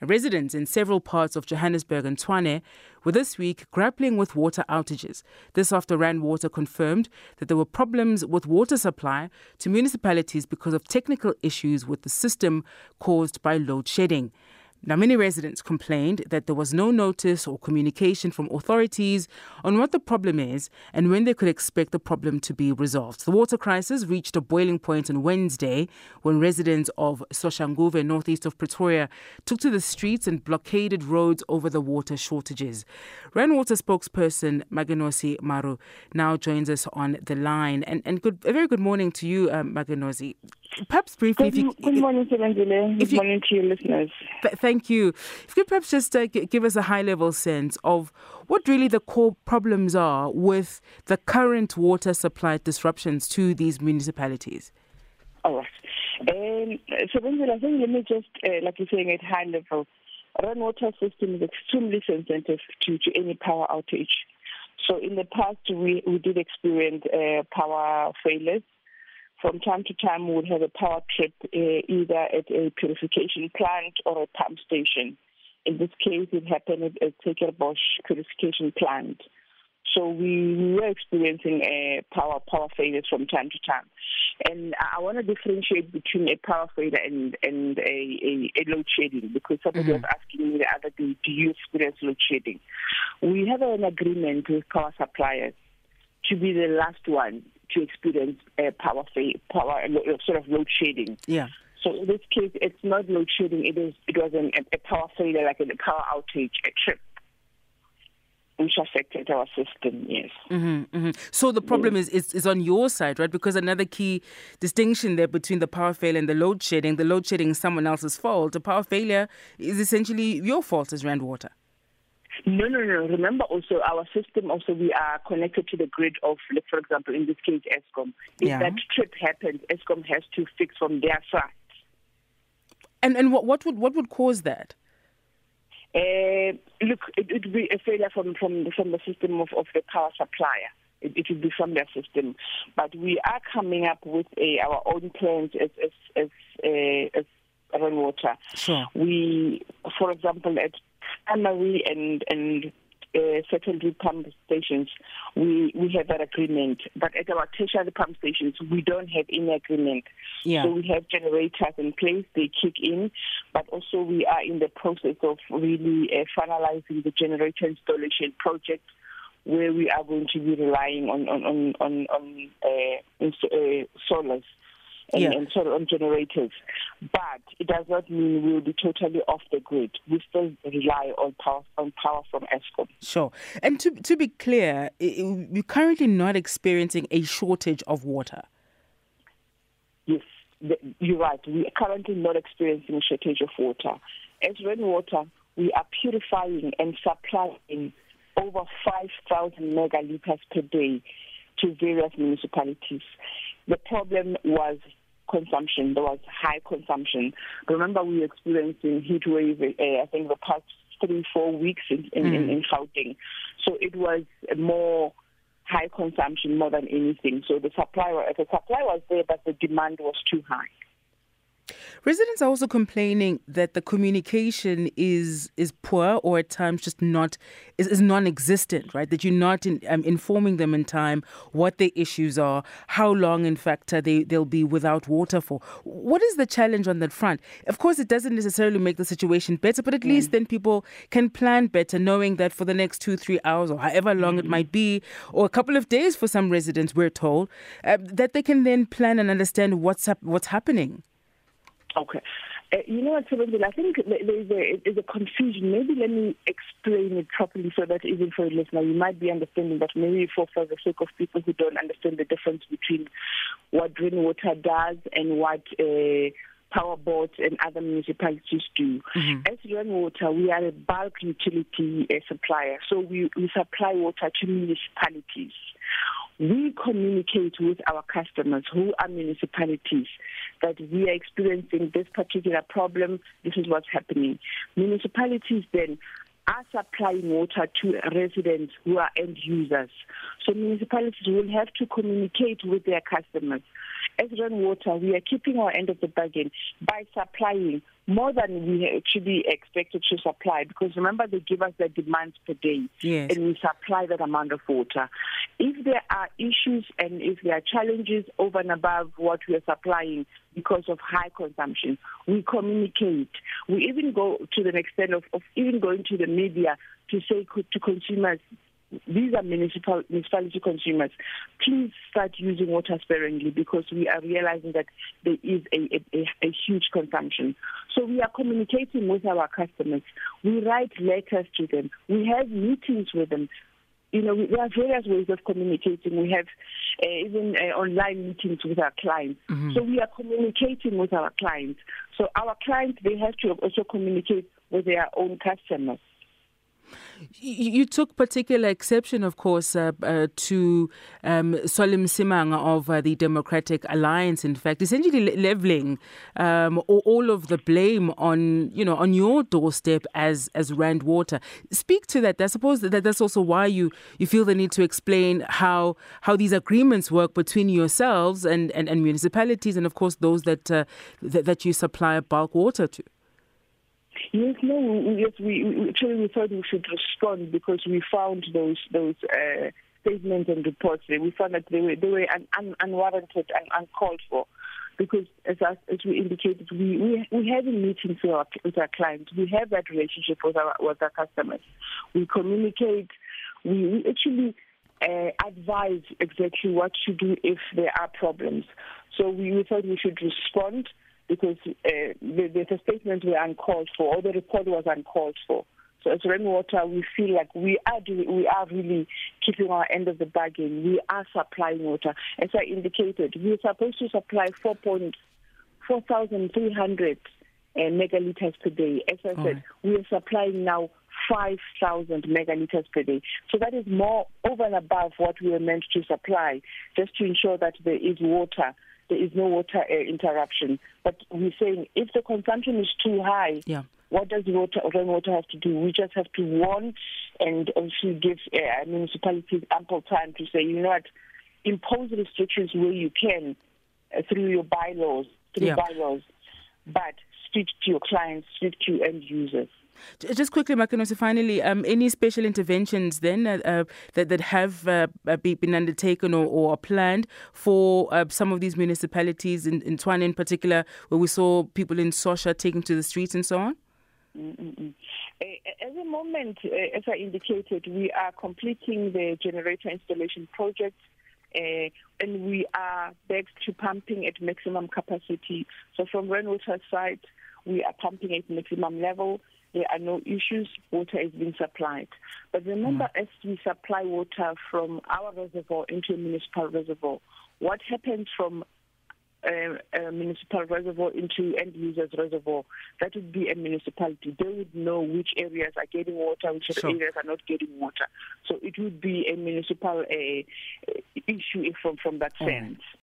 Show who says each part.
Speaker 1: Residents in several parts of Johannesburg and Tshwane were this week grappling with water outages. This after Rand Water confirmed that there were problems with water supply to municipalities because of technical issues with the system caused by load shedding. Now, many residents complained that there was no notice or communication from authorities on what the problem is and when they could expect the problem to be resolved. The water crisis reached a boiling point on Wednesday when residents of Soshanguve, northeast of Pretoria, took to the streets and blockaded roads over the water shortages. Rand Water spokesperson Makenosi Marro now joins us on the line. And, and good, a very good morning to you, um, Makenosi. Perhaps briefly,
Speaker 2: good,
Speaker 1: you,
Speaker 2: good morning. Good you, morning to your listeners.
Speaker 1: Th- thank you. If you could perhaps just uh, g- give us a high level sense of what really the core problems are with the current water supply disruptions to these municipalities.
Speaker 2: All right. Um, Sebenzile, I think let me just, uh, like you're saying, at high level, Rand water system is extremely sensitive to, to any power outage. So in the past, we, we did experience uh, power failures from time to time we would have a power trip uh, either at a purification plant or a pump station. In this case, it happened at a Zuikerbosch purification plant. So we, we were experiencing a power power failures from time to time, and I want to differentiate between a power failure and and a, a, a load shedding because somebody mm-hmm. was asking me the other day, do you experience load shedding? We have an agreement with power suppliers to be the last one to experience uh, power power sort of load shedding.
Speaker 1: Yeah.
Speaker 2: So in this case, it's not load shedding. It is it was an, a power failure, like a power outage, a trip. Which affected our system, yes.
Speaker 1: Mm-hmm, mm-hmm. So the problem yes. is, is is on your side, right? Because another key distinction there between the power failure and the load shedding, the load shedding is someone else's fault. The power failure is essentially your fault as Rand Water.
Speaker 2: No, no, no. Remember also our system also we are connected to the grid of, like, for example, in this case, Eskom. If yeah. that trip happens, Eskom has to fix from their side.
Speaker 1: And and what what would what would cause that?
Speaker 2: Uh, look, it would be a failure from from from the system of, of the power supplier. It, it would be from their system, but we are coming up with a, our own plans as as as, uh, as water.
Speaker 1: Sure.
Speaker 2: We, for example, at primary and and uh, secondary pump stations, we we have that agreement. But at our tertiary pump stations, we don't have any agreement.
Speaker 1: Yeah.
Speaker 2: So we have generators in place; they kick in. But also, we are in the process of really uh, finalizing the generator installation project where we are going to be relying on on on on, on uh, uh, solars and, yeah. and sort of on generators. But it does not mean we'll be totally off the grid. We still rely on power on power from Eskom.
Speaker 1: Sure. And to to be clear, we're currently not experiencing a shortage of water.
Speaker 2: Yes, you're right. We are currently not experiencing a shortage of water. As Rand Water, we are purifying and supplying over 5,000 megaliters per day to various municipalities. The problem was consumption. There was high consumption. Remember, we were experiencing heat wave. Uh, I think the past three, four weeks in in, mm. in, in Gauteng. So it was more high consumption more than anything. So the supply, the supply was there, but the demand was too high.
Speaker 1: Residents are also complaining that the communication is is poor or at times just not is, is non-existent, right? That you're not in, um, informing them in time what the issues are, how long, in fact, uh, they they'll be without water for. What is the challenge on that front? Of course, it doesn't necessarily make the situation better, but at mm. least then people can plan better, knowing that for the next two, three hours or however long mm. it might be, or a couple of days for some residents, we're told, uh, that they can then plan and understand what's up, what's happening.
Speaker 2: Okay. Uh, you know what, Sebenzile, I think there's a, there's a confusion. Maybe let me explain it properly so that even for a listener, you might be understanding, but maybe for, for the sake of people who don't understand the difference between what Rand Water does and what uh, power boards and other municipalities do. Mm-hmm. As Rand Water, we are a bulk utility uh, supplier, so we, we supply water to municipalities we communicate with our customers who are municipalities that we are experiencing this particular problem, this is what's happening. Municipalities then are supplying water to residents who are end users. So municipalities will have to communicate with their customers. As Rand Water, we are keeping our end of the bargain by supplying more than we actually expected to supply because remember they give us the demands per day
Speaker 1: yes.
Speaker 2: and we supply that amount of water. If there are issues and if there are challenges over and above what we are supplying because of high consumption, we communicate. We even go to the extent of, of even going to the media to say to consumers, these are municipal municipality consumers. Please start using water sparingly because we are realizing that there is a, a, a, huge consumption. So we are communicating with our customers. We write letters to them. We have meetings with them. You know, there are various ways of communicating. We have uh, even uh, online meetings with our clients. Mm-hmm. So we are communicating with our clients. So our clients, they have to also communicate with their own customers.
Speaker 1: You took particular exception, of course, uh, uh, to um, Solly Msimanga of uh, the Democratic Alliance. In fact, essentially leveling um, all of the blame on you know on your doorstep as as Rand Water. Speak to that. I suppose that that's also why you you feel the need to explain how how these agreements work between yourselves and and, and municipalities, and of course those that, uh, that that you supply bulk water to.
Speaker 2: Yes, no, yes, we, we actually we thought we should respond because we found those those uh, statements and reports. We found that they were they were un, un, unwarranted and uncalled for. Because as as we indicated, we we we have meetings with our with our clients. We have that relationship with our with our customers. We communicate. We, we actually uh, advise exactly what to do if there are problems. So we, we thought we should respond because uh, the, the statements were uncalled for, or the report was uncalled for. So as Rand Water, we feel like we are doing, we are really keeping our end of the bargain. We are supplying water. As I indicated, we are supposed to supply 4,300 uh, megaliters per day. As I said, we are supplying now 5,000 megaliters per day. So that is more over and above what we were meant to supply, just to ensure that there is water there is no water uh, interruption. But we're saying if the consumption is too high,
Speaker 1: yeah.
Speaker 2: what does water, Rand Water have to do? We just have to warn and also give uh, municipalities ample time to say, you know what, impose restrictions where you can uh, through your bylaws, through
Speaker 1: yeah.
Speaker 2: bylaws, but speak to your clients, speak to your end users.
Speaker 1: Just quickly, Makenosi, finally, um, any special interventions then uh, uh, that, that have uh, uh been undertaken or, or planned for uh, some of these municipalities, in, in Tshwane in particular, where we saw people in Sosha taking to the streets and so on?
Speaker 2: Mm-mm. At the moment, uh, as I indicated, we are completing the generator installation project. Uh, and we are back to pumping at maximum capacity. So from Rand Water side, we are pumping at maximum level there are no issues. Water is being supplied. But remember, mm. as we supply water from our reservoir into a municipal reservoir, what happens from a, a, municipal reservoir into end users reservoir, that would be a municipality. They would know which areas are getting water, which areas are not getting water. So it would be a municipal uh, issue from from that sense.